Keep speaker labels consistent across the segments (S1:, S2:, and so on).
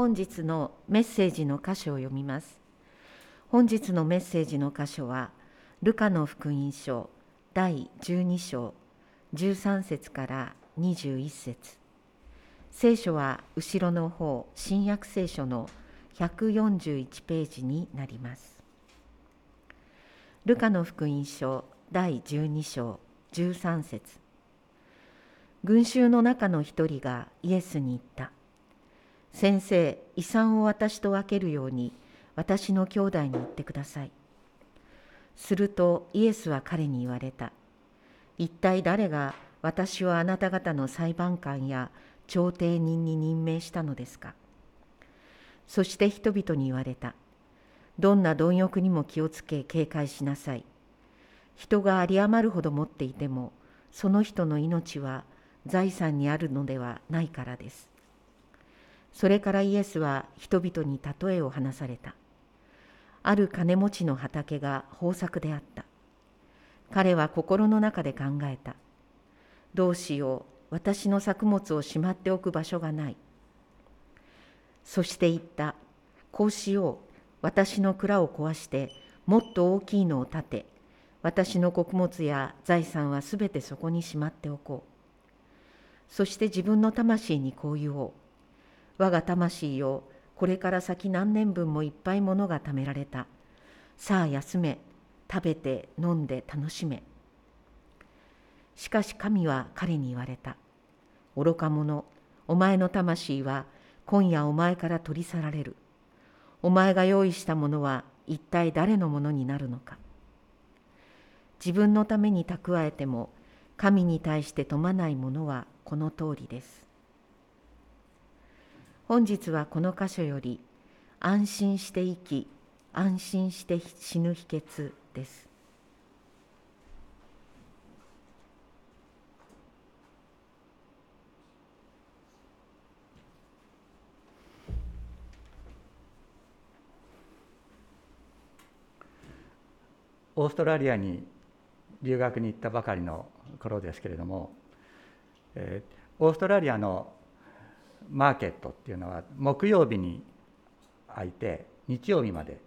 S1: 本日のメッセージの箇所を読みます。本日のメッセージの箇所はルカの福音書第12章13節から21節。聖書は後ろの方新約聖書の141ページになります。ルカの福音書第12章13節。群衆の中の一人がイエスに言った。先生遺産を私と分けるように私の兄弟に言ってください。するとイエスは彼に言われた。一体誰が私をあなた方の裁判官や調停人に任命したのですか？そして人々に言われた。どんな貪欲にも気をつけ警戒しなさい。人が有り余るほど持っていてもその人の命は財産にあるのではないからです。それからイエスは人々に例えを話された。ある金持ちの畑が豊作であった。彼は心の中で考えた。どうしよう、私の作物をしまっておく場所がない。そして言った。こうしよう、私の蔵を壊して、もっと大きいのを建て、私の穀物や財産はすべてそこにしまっておこう。そして自分の魂にこう言おう。我が魂よこれから先何年分もいっぱいものが貯められた。さあ休め食べて飲んで楽しめ。しかし神は彼に言われた。愚か者お前の魂は今夜お前から取り去られる。お前が用意したものは一体誰のものになるのか。自分のために蓄えても神に対して富まないものはこの通りです。本日はこの箇所より安心して生き安心して死ぬ秘訣です。
S2: オーストラリアに留学に行ったばかりの頃ですけれども、えー、オーストラリアのマーケットっていうのは木曜日に開いて日曜日まで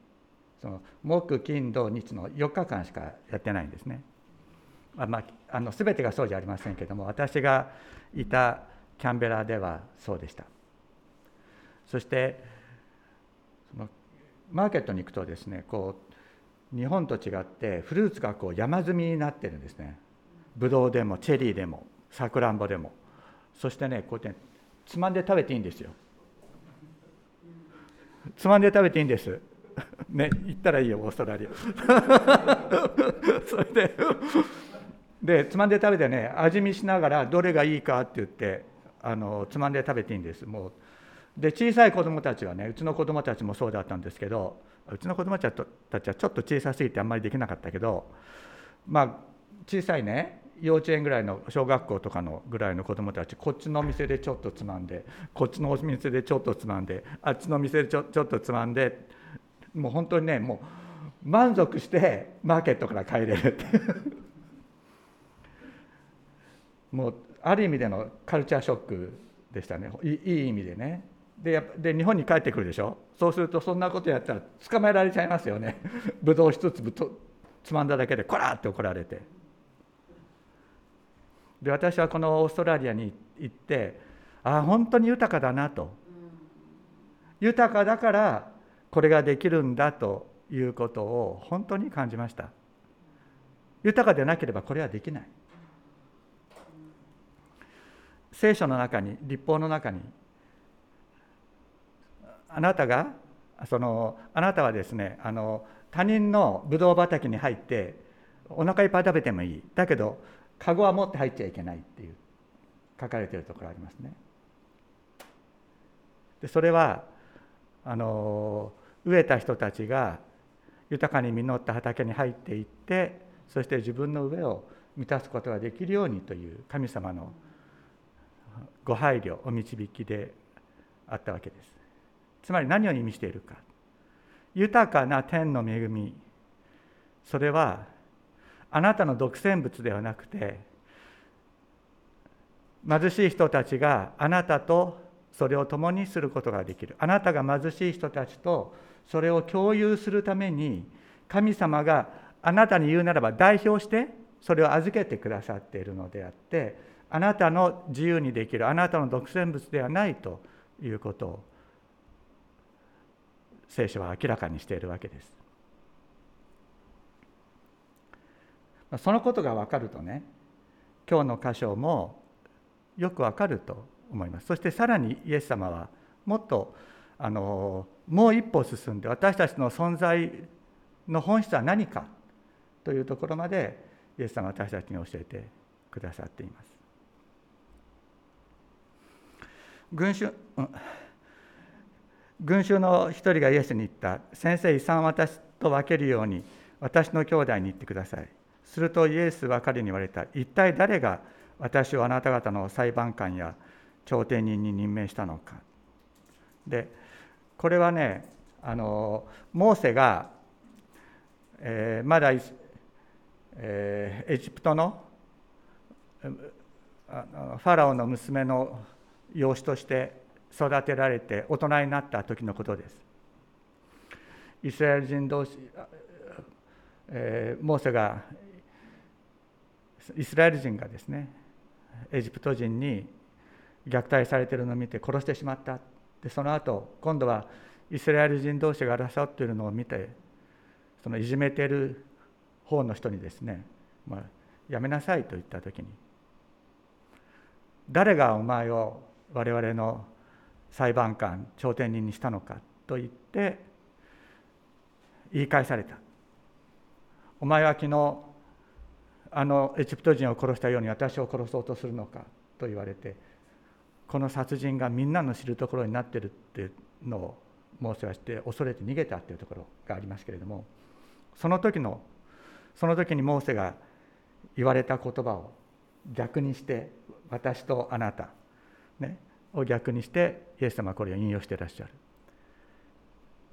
S2: その木金土日の4日間しかやってないんですね。あまあ、あの全てがそうじゃありませんけども私がいたキャンベラではそうでした。そしてそのマーケットに行くとですねこう日本と違ってフルーツがこう山積みになってるんですね。ブドウでもチェリーでもさくらんぼでもそしてねこうやってつまんで食べていいんですよ。つまんで食べていいんです。ね行ったらいいよオーストラリア。それで。でつまんで食べてね味見しながらどれがいいかって言ってあのつまんで食べていいんです。もうで小さい子どもたちはねうちの子どもたちもそうだったんですけどうちの子どもたちはちょっと小さすぎてあんまりできなかったけどまあ小さいね幼稚園ぐらいの小学校とかのぐらいの子どもたちこっちのお店でちょっとつまんでこっちのお店でちょっとつまんであっちの店でちょちょっとつまんでもう本当にねもう満足してマーケットから帰れるって もうある意味でのカルチャーショックでしたね。いい意味でね。でで日本に帰ってくるでしょ？そうするとそんなことやったら捕まえられちゃいますよね。ぶどう一粒とつまんだだけでこらって怒られて。で私はこのオーストラリアに行ってああ本当に豊かだなと。豊かだからこれができるんだということを本当に感じました。豊かでなければこれはできない。聖書の中に立法の中にあなたがそのあなたはですねあの他人のブドウ畑に入ってお腹いっぱい食べてもいい。だけどカゴは持って入っちゃいけないっていう書かれてるところありますね。でそれはあの飢えた人たちが豊かに実った畑に入っていってそして自分の上を満たすことができるようにという神様のご配慮お導きであったわけです。つまり何を意味しているか豊かな天の恵みそれはあなたの独占物ではなくて貧しい人たちがあなたとそれを共にすることができるあなたが貧しい人たちとそれを共有するために神様があなたに言うならば代表してそれを預けてくださっているのであってあなたの自由にできるあなたの独占物ではないということを聖書は明らかにしているわけです。そのことが分かるとね今日の箇所もよく分かると思いますそしてさらにイエス様はもっとあのもう一歩進んで私たちの存在の本質は何かというところまでイエス様は私たちに教えてくださっています。群衆、群衆の一人がイエスに言った。先生、遺産を私と分けるように私の兄弟に言ってください。するとイエスは彼に言われた。一体誰が私をあなた方の裁判官や調停人に任命したのか。で、これはね、あのモーセが、えー、まだ、えー、エジプトのファラオの娘の養子として育てられて大人になった時のことです。イスラエル人同士、えー、モーセがイスラエル人がですねエジプト人に虐待されてるのを見て殺してしまった。でその後今度はイスラエル人同士が争っているのを見てそのいじめてる方の人にですね、まあ、やめなさいと言った時に誰がお前を我々の裁判官朝廷人にしたのかと言って言い返された。お前は昨日あのエジプト人を殺したように私を殺そうとするのかと言われてこの殺人がみんなの知るところになってるっていうのをモーセはして恐れて逃げたっていうところがありますけれどもその時のその時にモーセが言われた言葉を逆にして私とあなた、ね、を逆にしてイエス様はこれを引用していらっしゃる。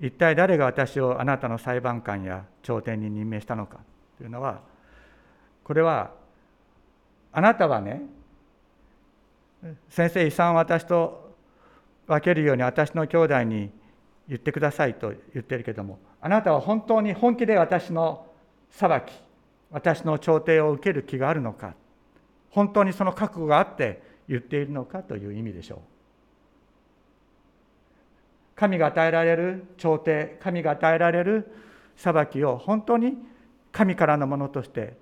S2: 一体誰が私をあなたの裁判官や朝廷に任命したのかというのはこれはあなたはね先生遺産を私と分けるように私の兄弟に言ってくださいと言ってるけどもあなたは本当に本気で私の裁き私の調停を受ける気があるのか本当にその覚悟があって言っているのかという意味でしょう。神が与えられる調停神が与えられる裁きを本当に神からのものとして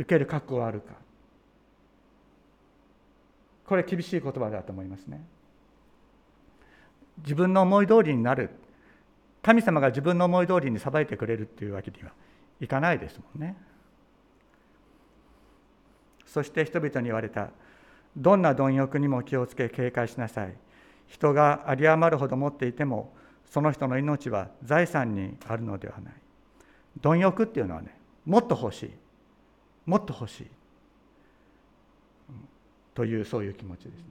S2: 受ける覚悟があるか。これ厳しい言葉だと思いますね。自分の思い通りになる。神様が自分の思い通りに裁いてくれるっていうわけにはいかないですもんね。そして人々に言われた。どんな貪欲にも気をつけ警戒しなさい。人が有り余るほど持っていてもその人の命は財産にあるのではない。貪欲っていうのはねもっと欲しい。もっと欲しい。というそういう気持ちですね。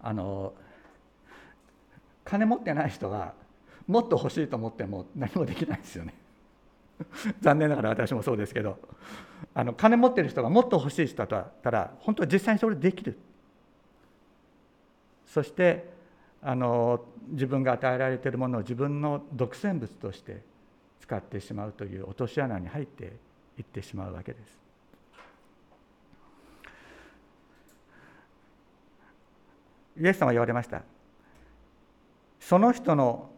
S2: あの金持ってない人がもっと欲しいと思っても何もできないですよね。残念ながら私もそうですけど。あの金持ってる人がもっと欲しい人だったら本当は実際にそれできる。そしてあの自分が与えられているものを自分の独占物として使ってしまうという落とし穴に入っていってしまうわけです。イエス様は言われました。その人の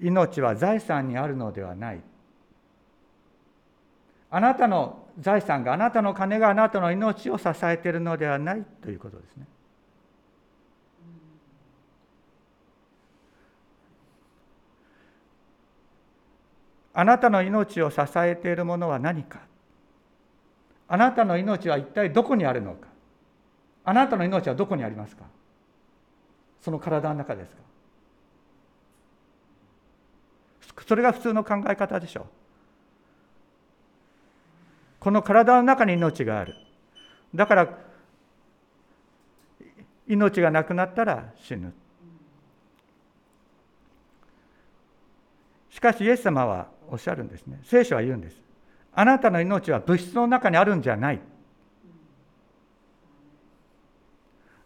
S2: 命は財産にあるのではない。あなたの財産があなたの金があなたの命を支えているのではないということですね。あなたの命を支えているものは何か？あなたの命は一体どこにあるのか？あなたの命はどこにありますか？その体の中ですか？それが普通の考え方でしょう。この体の中に命がある。だから命がなくなったら死ぬ。かしイエス様はおっしゃるんですね。聖書は言うんです。あなたの命は物質の中にあるんじゃない。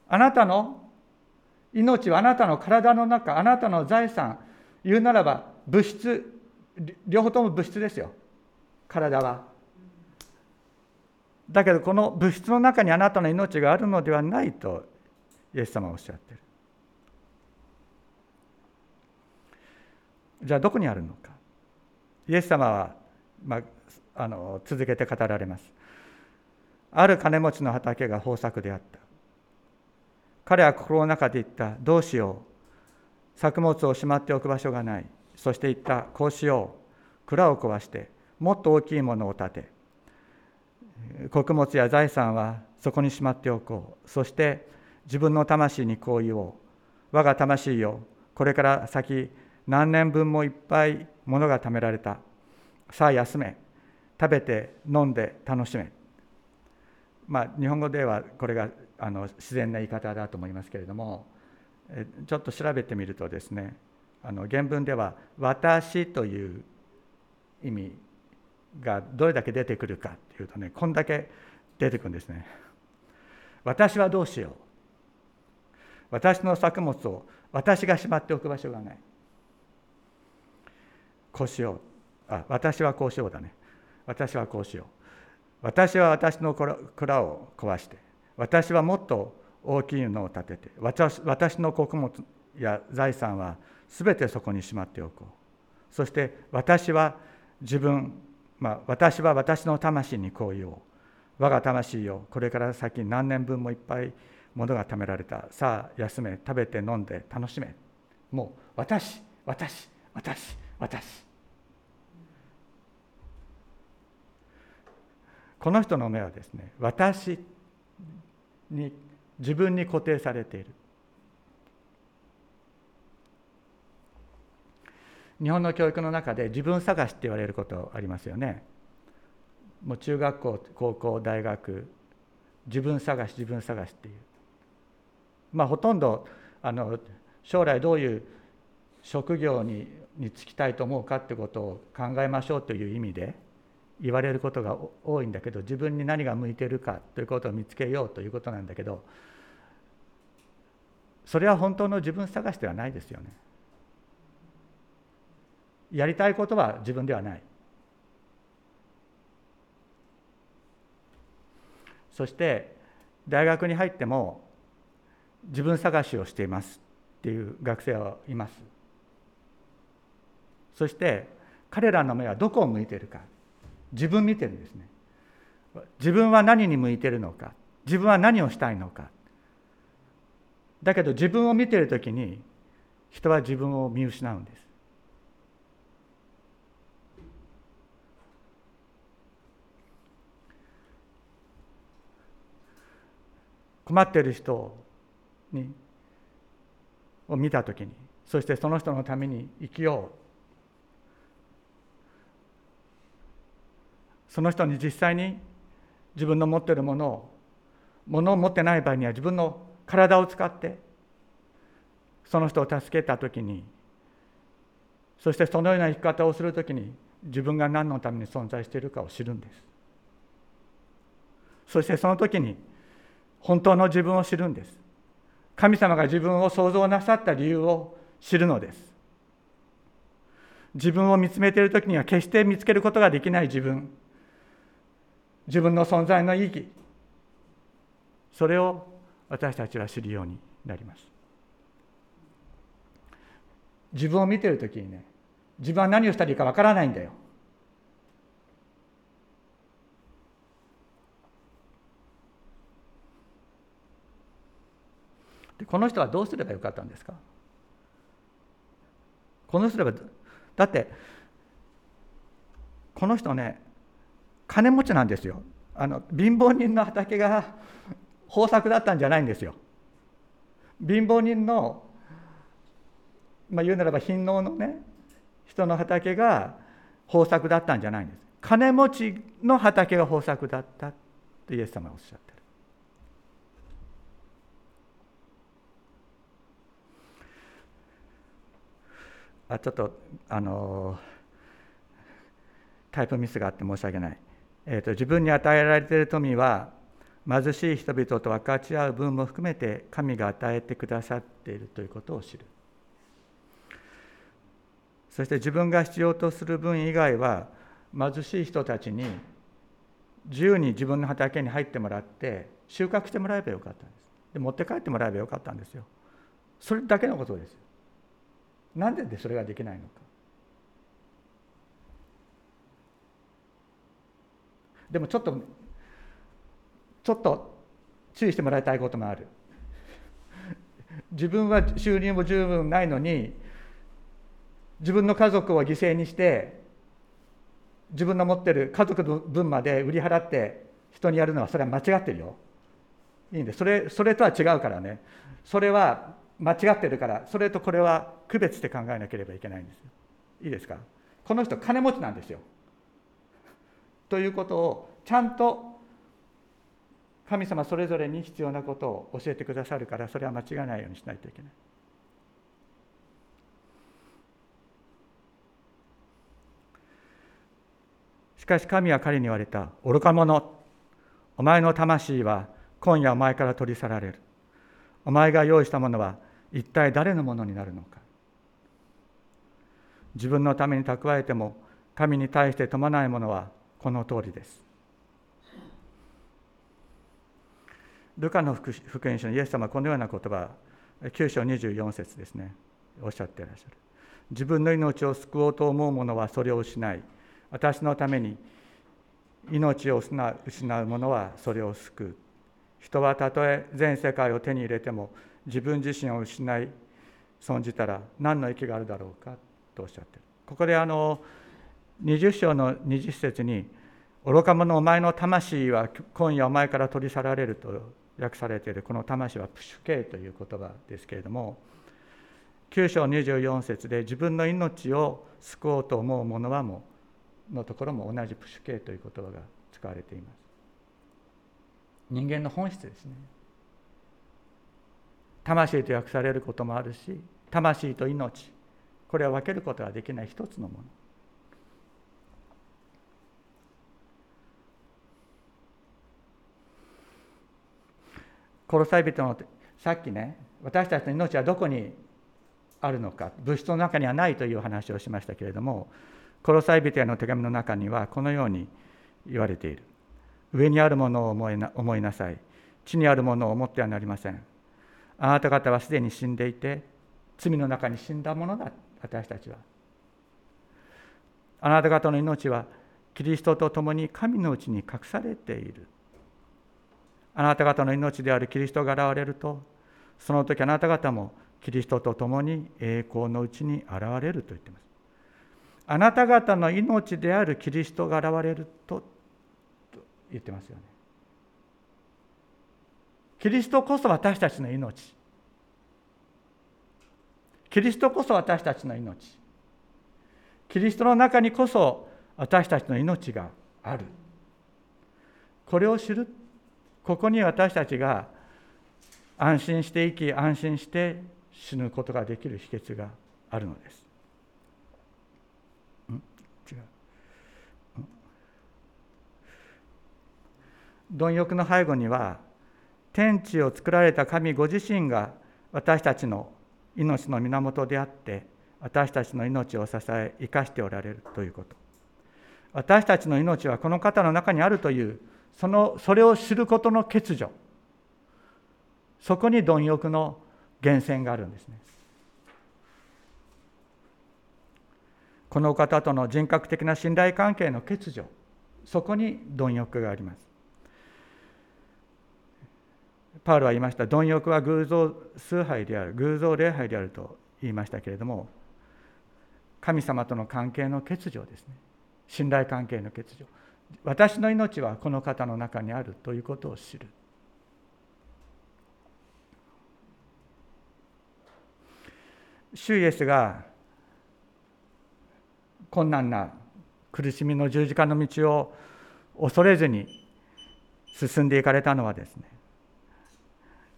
S2: あなたの命はあなたの体の中あなたの財産言うならば物質両方とも物質ですよ。体は。だけどこの物質の中にあなたの命があるのではないとイエス様はおっしゃってる。じゃあどこにあるのか。イエス様は、まあ、あの続けて語られます。ある金持ちの畑が豊作であった。彼は心の中で言ったどうしよう。作物をしまっておく場所がない。そして言ったこうしよう。蔵を壊してもっと大きいものを建て。穀物や財産はそこにしまっておこう。そして自分の魂にこう言おう。我が魂よこれから先何年分もいっぱいものが貯められた。さあ休め。食べて飲んで楽しめ。まあ日本語ではこれがあの自然な言い方だと思いますけれどもちょっと調べてみるとですねあの原文では「私」という意味がどれだけ出てくるかっていうとねこんだけ出てくるんですね。私はどうしよう。私の作物を私がしまっておく場所がない。こうしようあ私はこうしようだね私はこうしよう私は私の蔵を壊して私はもっと大きいのを建てて私私の穀物や財産は全てそこにしまっておこうそして私は自分まあ、私は私の魂にこう言おう。我が魂よ、これから先何年分もいっぱいものが貯められた。さあ、休め、食べて飲んで楽しめ。もう、私、私、私、私。この人の目はですね、私に、自分に固定されている。日本の教育の中で自分探しって言われることありますよね。もう中学校高校大学自分探し自分探しっていうまあほとんどあの将来どういう職業にに就きたいと思うかってことを考えましょうという意味で言われることが多いんだけど自分に何が向いてるかということを見つけようということなんだけどそれは本当の自分探しではないですよね。やりたいことは自分ではないそして大学に入っても自分探しをしていますっていう学生はいますそして彼らの目はどこを向いているか自分見てるんですね。自分は何に向いてるのか。自分は何をしたいのか。だけど自分を見てる時に人は自分を見失うんです。困っている人にを見た時にそしてその人のために生きよう。その人に実際に自分の持っているものをものを持ってない場合には自分の体を使ってその人を助けた時にそしてそのような生き方をする時に自分が何のために存在しているかを知るんです。そしてその時に本当の自分を知るんです。神様が自分を創造なさった理由を知るのです。自分を見つめている時には決して見つけることができない自分。自分の存在の意義。それを私たちは知るようになります。自分を見てる時にね自分は何をしたらいいかわからないんだよ。でこの人はどうすればよかったんですか？この人はだってこの人ね金持ちなんですよ。あの貧乏人の畑が豊作だったんじゃないんですよ。貧乏人の、まあ、言うならば貧農のね人の畑が豊作だったんじゃないんです。金持ちの畑が豊作だったってイエス様はおっしゃったあちょっとあのタイプミスがあって申し訳ない、えーと、自分に与えられている富は貧しい人々と分かち合う分も含めて神が与えてくださっているということを知る。そして自分が必要とする分以外は貧しい人たちに自由に自分の畑に入ってもらって収穫してもらえばよかったんです。で持って帰ってもらえばよかったんですよ。それだけのことですなんででそれができないのか。でもちょっとちょっと注意してもらいたいこともある。自分は収入も十分ないのに自分の家族を犠牲にして自分の持ってる家族の分まで売り払って人にやるのはそれは間違ってるよ。いいんでそれそれとは違うからね。それは間違ってるからそれとこれは区別して考えなければいけないんですよ。いいですか？この人金持ちなんですよ。ということをちゃんと神様それぞれに必要なことを教えてくださるからそれは間違えないようにしないといけない。しかし神は彼に言われた愚か者お前の魂は今夜お前から取り去られる。お前が用意したものは一体誰のものになるのか。自分のために蓄えても神に対して富まないものはこの通りです。ルカの福音書のイエス様はこのような言葉9章24節ですね。おっしゃっていらっしゃる。自分の命を救おうと思う者はそれを失い私のために命を失う者はそれを救う。人はたとえ全世界を手に入れても自分自身を失い損じたら何の益があるだろうかとおっしゃってる。ここであの20章の20節に「愚か者お前の魂は今夜お前から取り去られる」と訳されている。この魂はプシュケイという言葉ですけれども9章24節で自分の命を救おうと思う者はものところも同じプシュケイという言葉が使われています。人間の本質ですね。魂と訳されることもあるし魂と命これは分けることができない一つのもの。殺され人のさっきね私たちの命はどこにあるのか物質の中にはないという話をしましたけれども殺され人への手紙の中にはこのように言われている。上にあるものを思いな思いなさい。地にあるものを思ってはなりません。あなた方はすでに死んでいて罪の中に死んだものだ。私たちは。あなた方の命はキリストと共に神のうちに隠されている。あなた方の命であるキリストが現れるとその時あなた方もキリストと共に栄光のうちに現れると言っています。あなた方の命であるキリストが現れると言ってますよね。キリストこそ私たちの命。キリストこそ私たちの命。キリストの中にこそ私たちの命がある。これを知るここに私たちが安心して生き安心して死ぬことができる秘訣があるのです。違う。貪欲の背後には天地を作られた神ご自身が私たちの命の源であって私たちの命を支え生かしておられるということ私たちの命はこの方の中にあるというそのそれを知ることの欠如。そこに貪欲の源泉があるんですね。この方との人格的な信頼関係の欠如。そこに貪欲があります。パウロは言いました。貪欲は偶像崇拝である。偶像礼拝であると言いましたけれども神様との関係の欠如ですね。信頼関係の欠如。私の命はこの方の中にあるということを知る。主イエスが困難な苦しみの十字架の道を恐れずに進んでいかれたのはですね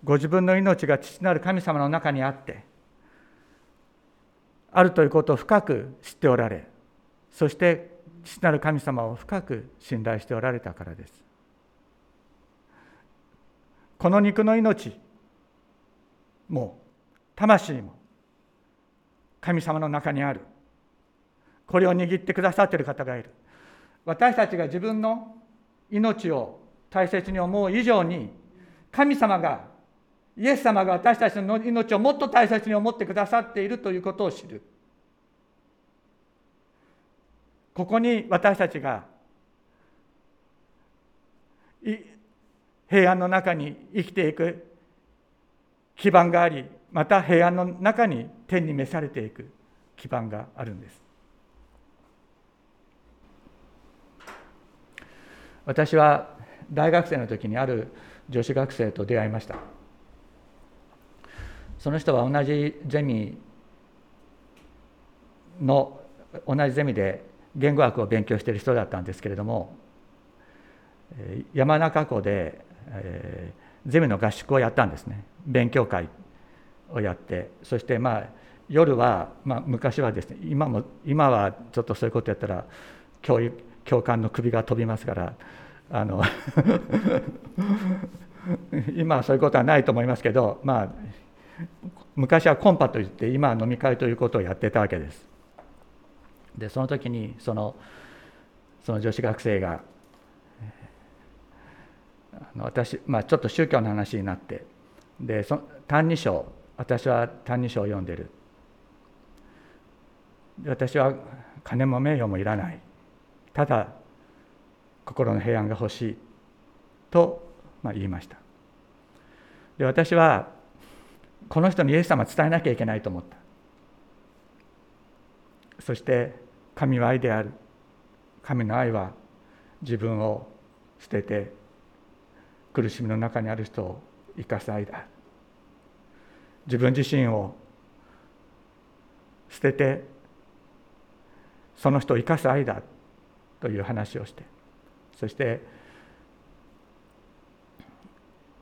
S2: ご自分の命が父なる神様の中にあってあるということを深く知っておられそして父なる神様を深く信頼しておられたからです。この肉の命も魂も神様の中にある。これを握ってくださっている方がいる。私たちが自分の命を大切に思う以上に神様がイエス様が私たちの命をもっと大切に思ってくださっているということを知る。ここに私たちが平安の中に生きていく基盤がありまた平安の中に天に召されていく基盤があるんです。私は大学生の時にある女子学生と出会いました。その人は同じゼミの同じゼミで言語学を勉強している人だったんですけれども山中湖で、えー、ゼミの合宿をやったんですね勉強会をやってそしてまあ夜は、まあ、昔はですね今も今はちょっとそういうことやったら教育教官の首が飛びますからあの 今はそういうことはないと思いますけど、まあ、昔はコンパといって今は飲み会ということをやってたわけです。でその時にそのその女子学生があの私、まあ、ちょっと宗教の話になってでそ「歎異抄」私は「歎異抄」を読んでる。私は金も名誉もいらない。ただ心の平安が欲しい。と、まあ、言いました。で私はこの人にイエス様伝えなきゃいけないと思った。そして神は愛である。神の愛は自分を捨てて苦しみの中にある人を生かす愛だ。自分自身を捨ててその人を生かす愛だという話をして。そして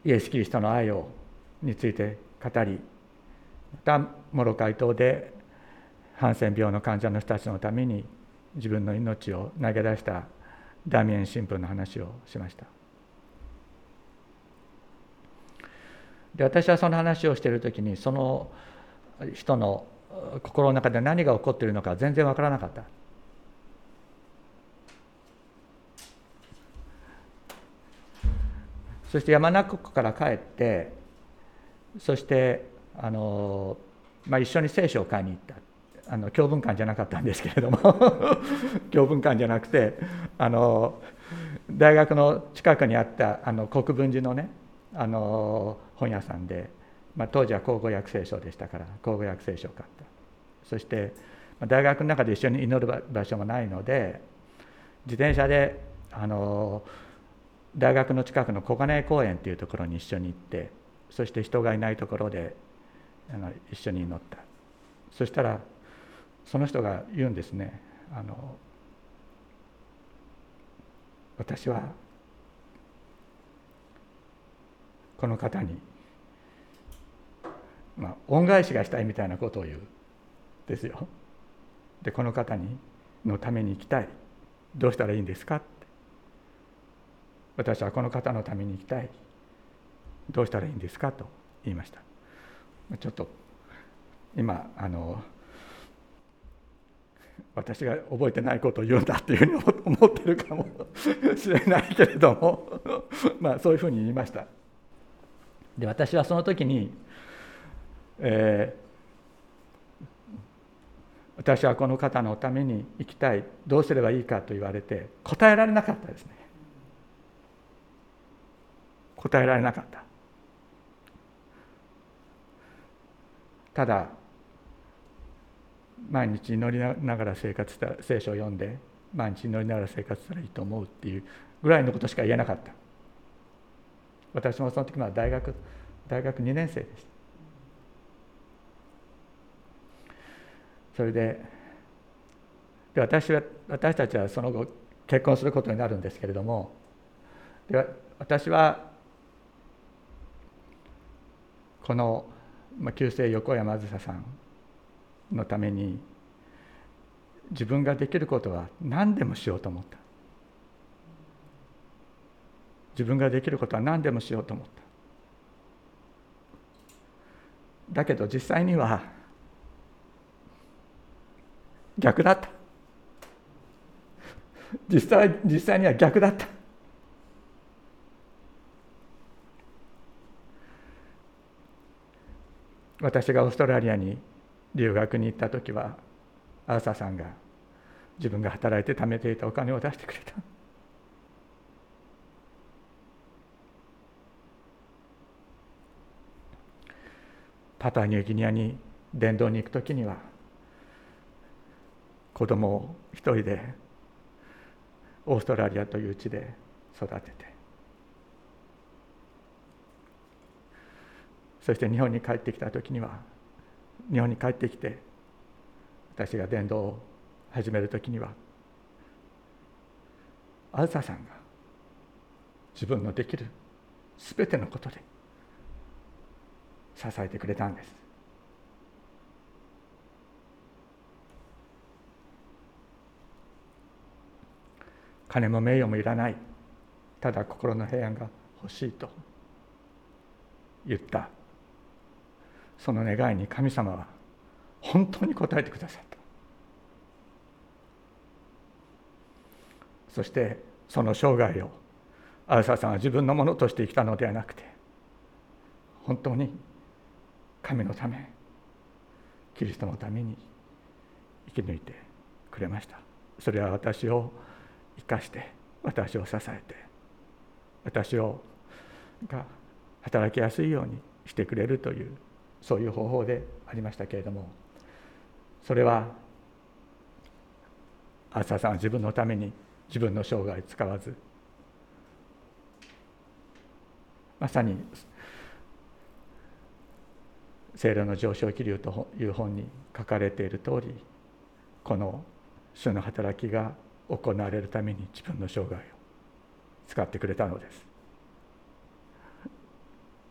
S2: イエス・キリストの愛をについて語りまたモロカイ島でハンセン病の患者の人たちのために自分の命を投げ出したダミエン神父の話をしました。で私はその話をしている時にその人の心の中で何が起こっているのか全然わからなかった。そして山中湖から帰ってそしてあの、まあ、一緒に聖書を買いに行った。あの教文館じゃなかったんですけれども 教文館じゃなくてあの大学の近くにあったあの国分寺のねあの本屋さんで、まあ、当時は口語訳聖書でしたから口語訳聖書を買った。そして大学の中で一緒に祈る場所もないので自転車であの大学の近くの小金井公園っていうところに一緒に行ってそして人がいないところであの一緒に祈った。そしたらその人が言うんですね。あの私はこの方に、まあ、恩返しがしたいみたいなことを言うですよ。でこの方にのために行きたい。どうしたらいいんですか？って私はこの方のために行きたい。どうしたらいいんですか？と言いました。ちょっと今あの私が覚えてないことを言うんだっていうふうに思ってるかもしれないけれども まあそういうふうに言いました。で私はその時に、えー、私はこの方のために生きたいどうすればいいかと言われて答えられなかったですね。答えられなかった。ただ毎日祈りながら生活した聖書を読んで毎日祈りながら生活したらいいと思うっていうぐらいのことしか言えなかった。私もその時は大学大学2年生でした。それでで私は私たちはその後結婚することになるんですけれどもで私はこの、旧姓横山あずささんのために自分ができることは何でもしようと思った。自分ができることは何でもしようと思った。だけど実際には逆だった。実際実際には逆だった。私がオーストラリアに留学に行った時はアーサーさんが自分が働いて貯めていたお金を出してくれた。パターニューギニアに伝道に行く時には子供を一人でオーストラリアという地で育ててそして日本に帰ってきた時には日本に帰ってきて私が伝道を始める時にはあずささんが自分のできる全てのことで支えてくれたんです。金も名誉もいらない。ただ心の平安が欲しいと言った。その願いに神様は本当に応えてくださった。そしてその生涯をアルサーさんは自分のものとして生きたのではなくて本当に神のためキリストのために生き抜いてくれました。それは私を生かして私を支えて私をが働きやすいようにしてくれるというそういう方法でありましたけれどもそれは浅さんは自分のために自分の生涯使わずまさに「聖霊の上昇気流」という本に書かれている通りこの主の働きが行われるために自分の生涯を使ってくれたのです。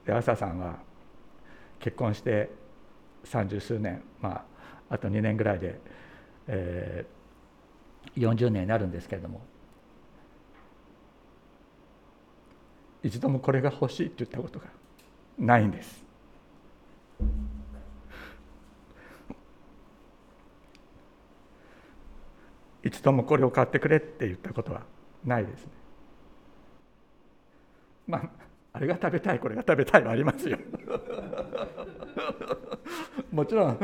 S2: で朝さんは結婚して三十数年まああと2年ぐらいで、えー、40年になるんですけれども一度もこれが欲しいって言ったことがないんです。一度もこれを買ってくれって言ったことはないですね。まああれが食べたいこれが食べたいはありますよ。もちろん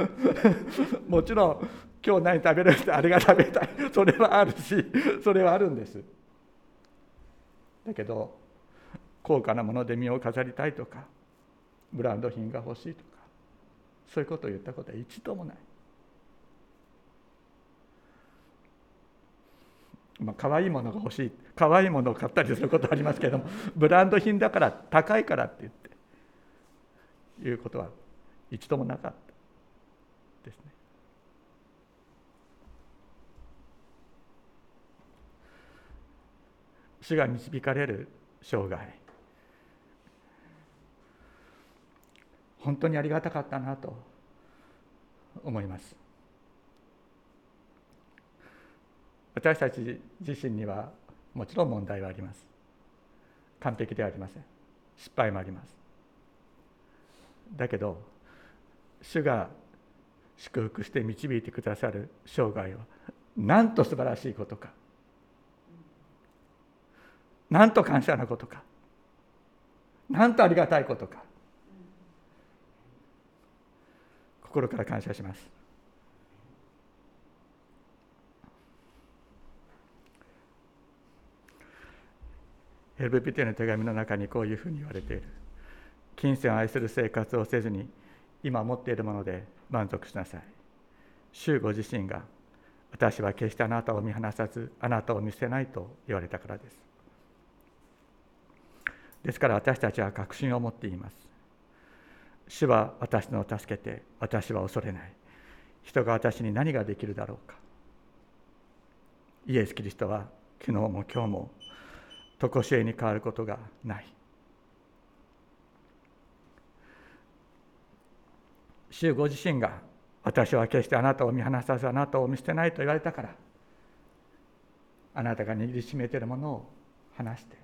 S2: もちろん今日何食べるってあれが食べたいそれはあるしそれはあるんです。だけど高価なもので身を飾りたいとかブランド品が欲しいとかそういうことを言ったことは一度もない。まあ可愛いものが欲しい。可愛いものを買ったりすることありますけれども ブランド品だから高いからって言っていうことは一度もなかったですね。主が導かれる生涯。本当にありがたかったなと思います。私たち自身にはもちろん問題はあります。完璧ではありません。失敗もあります。だけど主が祝福して導いてくださる生涯はなんと素晴らしいことかなんと感謝なことかなんとありがたいことか心から感謝します。エルブピテの手紙の中にこういうふうに言われている。金銭を愛する生活をせずに今持っているもので満足しなさい。主ご自身が私は決してあなたを見放さずあなたを見せないと言われたからです。ですから私たちは確信を持っています。主は私の助けて私は恐れない人が私に何ができるだろうかイエス・キリストは昨日も今日も常しえに変わることがない。主ご自身が私は決してあなたを見放さずあなたを見捨てないと言われたからあなたが握りしめているものを離して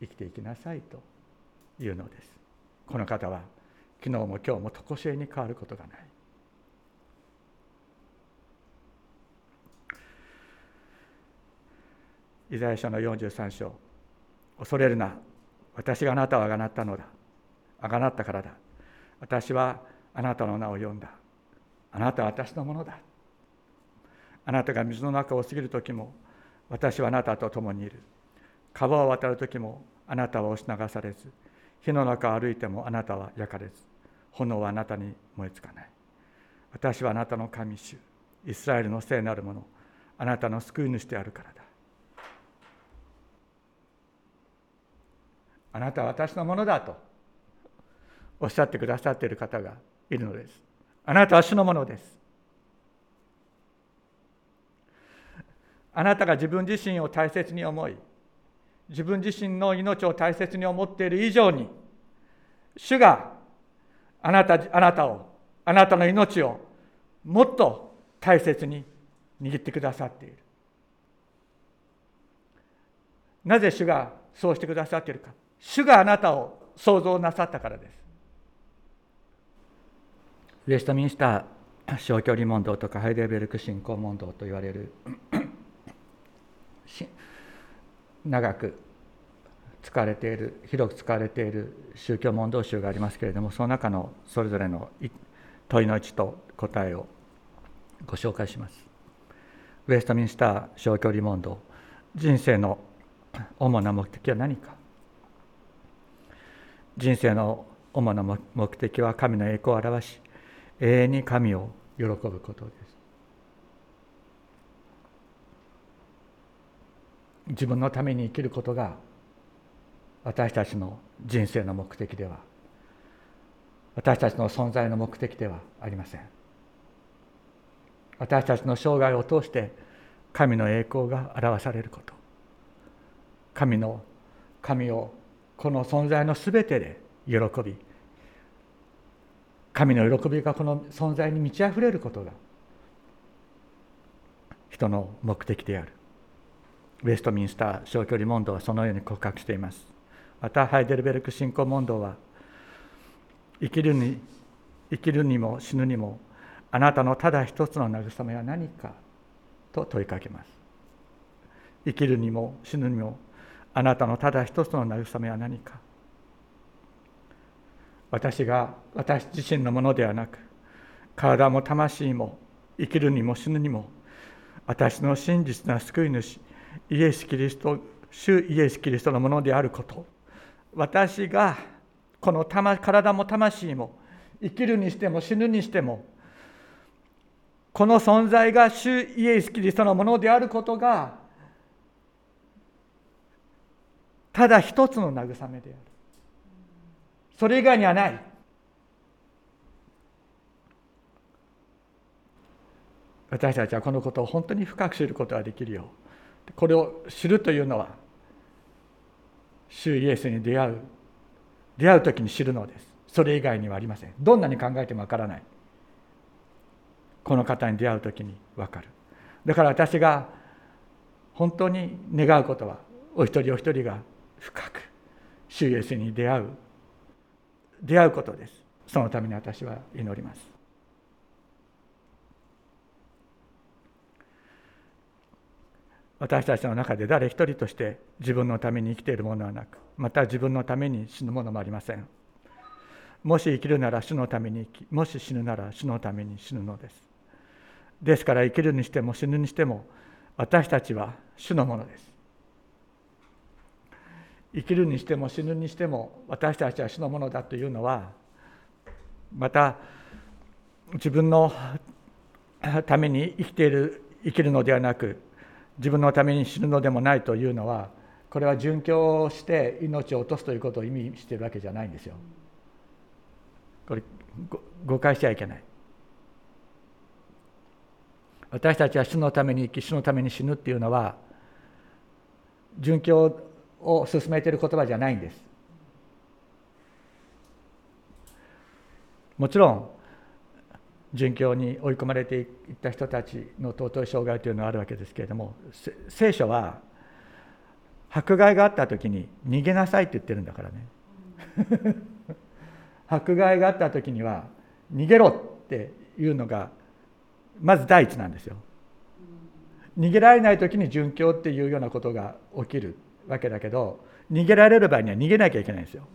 S2: 生きていきなさいというのです。この方は昨日も今日も常しえに変わることがない。イザヤ書の43章。恐れるな。私があなたをあがなったのだ。あがなったからだ。私はあなたの名を呼んだ。あなたは私のものだ。あなたが水の中を過ぎる時も私はあなたと共にいる。川を渡る時もあなたは押し流されず。火の中を歩いてもあなたは焼かれず。炎はあなたに燃え尽かない。私はあなたの神主。イスラエルの聖なるもの。あなたの救い主であるからだ。あなたは私のものだとおっしゃってくださっている方がいるのです。あなたは主のものです。あなたが自分自身を大切に思い自分自身の命を大切に思っている以上に主があなたあなたをあなたの命をもっと大切に握ってくださっている。なぜ主がそうしてくださっているか。主があなたを創造なさったからです。ウェストミンスター小距離問答とかハイデルベルク信仰問答と言われる長く使われている広く使われている宗教問答集がありますけれどもその中のそれぞれの問いの一と答えをご紹介します。ウェストミンスター小距離問答。人生の主な目的は何か？人生の主な目的は神の栄光を表し永遠に神を喜ぶことです。自分のために生きることが私たちの人生の目的では私たちの存在の目的ではありません。私たちの生涯を通して神の栄光が表されること。神の神をこの存在のすべてで喜び神の喜びがこの存在に満ち溢れることが人の目的である。ウェストミンスター小距離問答はそのように告白しています。またハイデルベルク信仰問答は生きるに生きるにも死ぬにもあなたのただ一つの慰めは何かと問いかけます。生きるにも死ぬにもあなたのただ一つの慰めは何か？私が私自身のものではなく体も魂も生きるにも死ぬにも私の真実な救い主イエス・キリスト主イエス・キリストのものであること私がこの体も魂も生きるにしても死ぬにしてもこの存在が主イエス・キリストのものであることがただ一つの慰めである。それ以外にはない。私たちはこのことを本当に深く知ることができるよう。これを知るというのは主イエスに出会う出会う時に知るのです。それ以外にはありません。どんなに考えてもわからない。この方に出会う時に分かる。だから私が本当に願うことはお一人お一人が深く主イエスに出会う出会うことです。そのために私は祈ります。私たちの中で誰一人として自分のために生きているものはなくまた自分のために死ぬものもありません。もし生きるなら主のために生きもし死ぬなら主のために死ぬのです。ですから生きるにしても死ぬにしても私たちは主のものです。生きるにしても死ぬにしても私たちは主のものだというのはまた自分のために生きている生きるのではなく自分のために死ぬのでもないというのはこれは殉教して命を落とすということを意味しているわけじゃないんですよ。これ誤解しちゃいけない。私たちは主のために生き主のために死ぬっていうのは殉教を進めている言葉じゃないんです。もちろん殉教に追い込まれていった人たちの尊い障害というのはあるわけですけれども聖書は迫害があった時に逃げなさいって言ってるんだからね 迫害があった時には逃げろっていうのがまず第一なんですよ。逃げられない時に殉教っていうようなことが起きるわけだけど逃げられる場合には逃げなきゃいけないんですよ。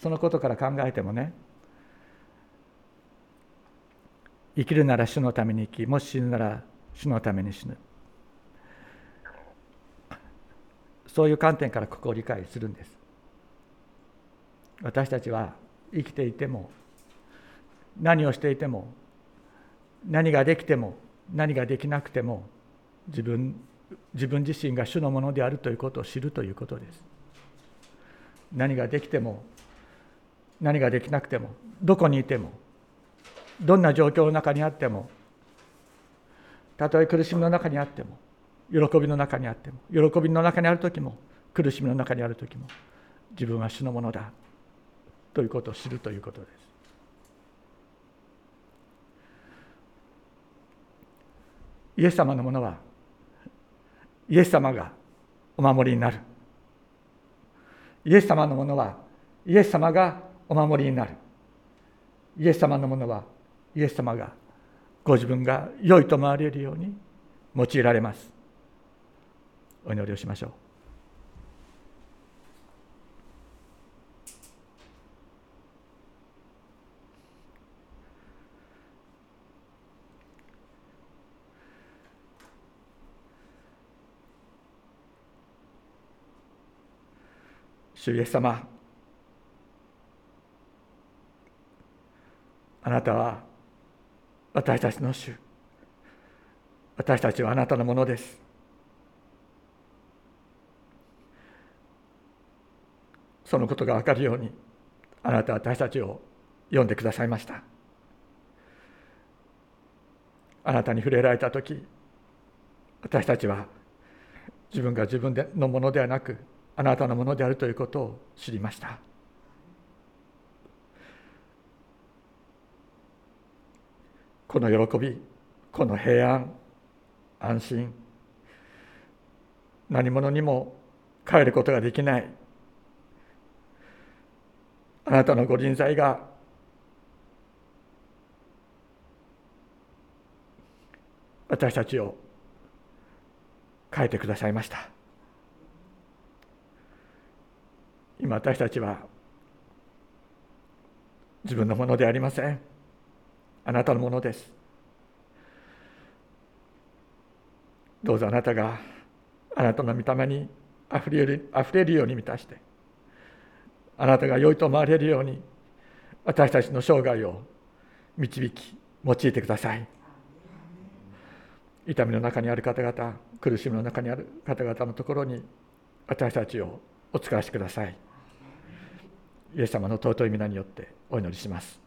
S2: そのことから考えてもね生きるなら主のために生きもし死ぬなら主のために死ぬそういう観点からここを理解するんです私たちは生きていても何をしていても何ができても何ができなくても自分自分自身が主のものであるということを知るということです。何ができても何ができなくてもどこにいてもどんな状況の中にあってもたとえ苦しみの中にあっても喜びの中にあっても喜びの中にある時も苦しみの中にある時も自分は主のものだということを知るということです。イエス様のものはイエス様がお守りになる。イエス様のものはイエス様がお守りになる。イエス様のものはイエス様がご自分が良いと思われるように用いられます。お祈りをしましょう。主イエス様。あなたは私たちの主。私たちはあなたのものです。そのことが分かるようにあなたは私たちを読んでくださいました。あなたに触れられた時私たちは自分が自分でのものではなくあなたのものであるということを知りました。この喜びこの平安安心何者にも変えることができない。あなたのご臨在が私たちを変えてくださいました。今私たちは自分のものでありません。あなたのものです。どうぞあなたがあなたの御霊にあふれるあふれるように満たしてあなたが良いと思われるように私たちの生涯を導き用いてください。痛みの中にある方々苦しみの中にある方々のところに私たちをお使わしください。イエス様の尊い皆によってお祈りします。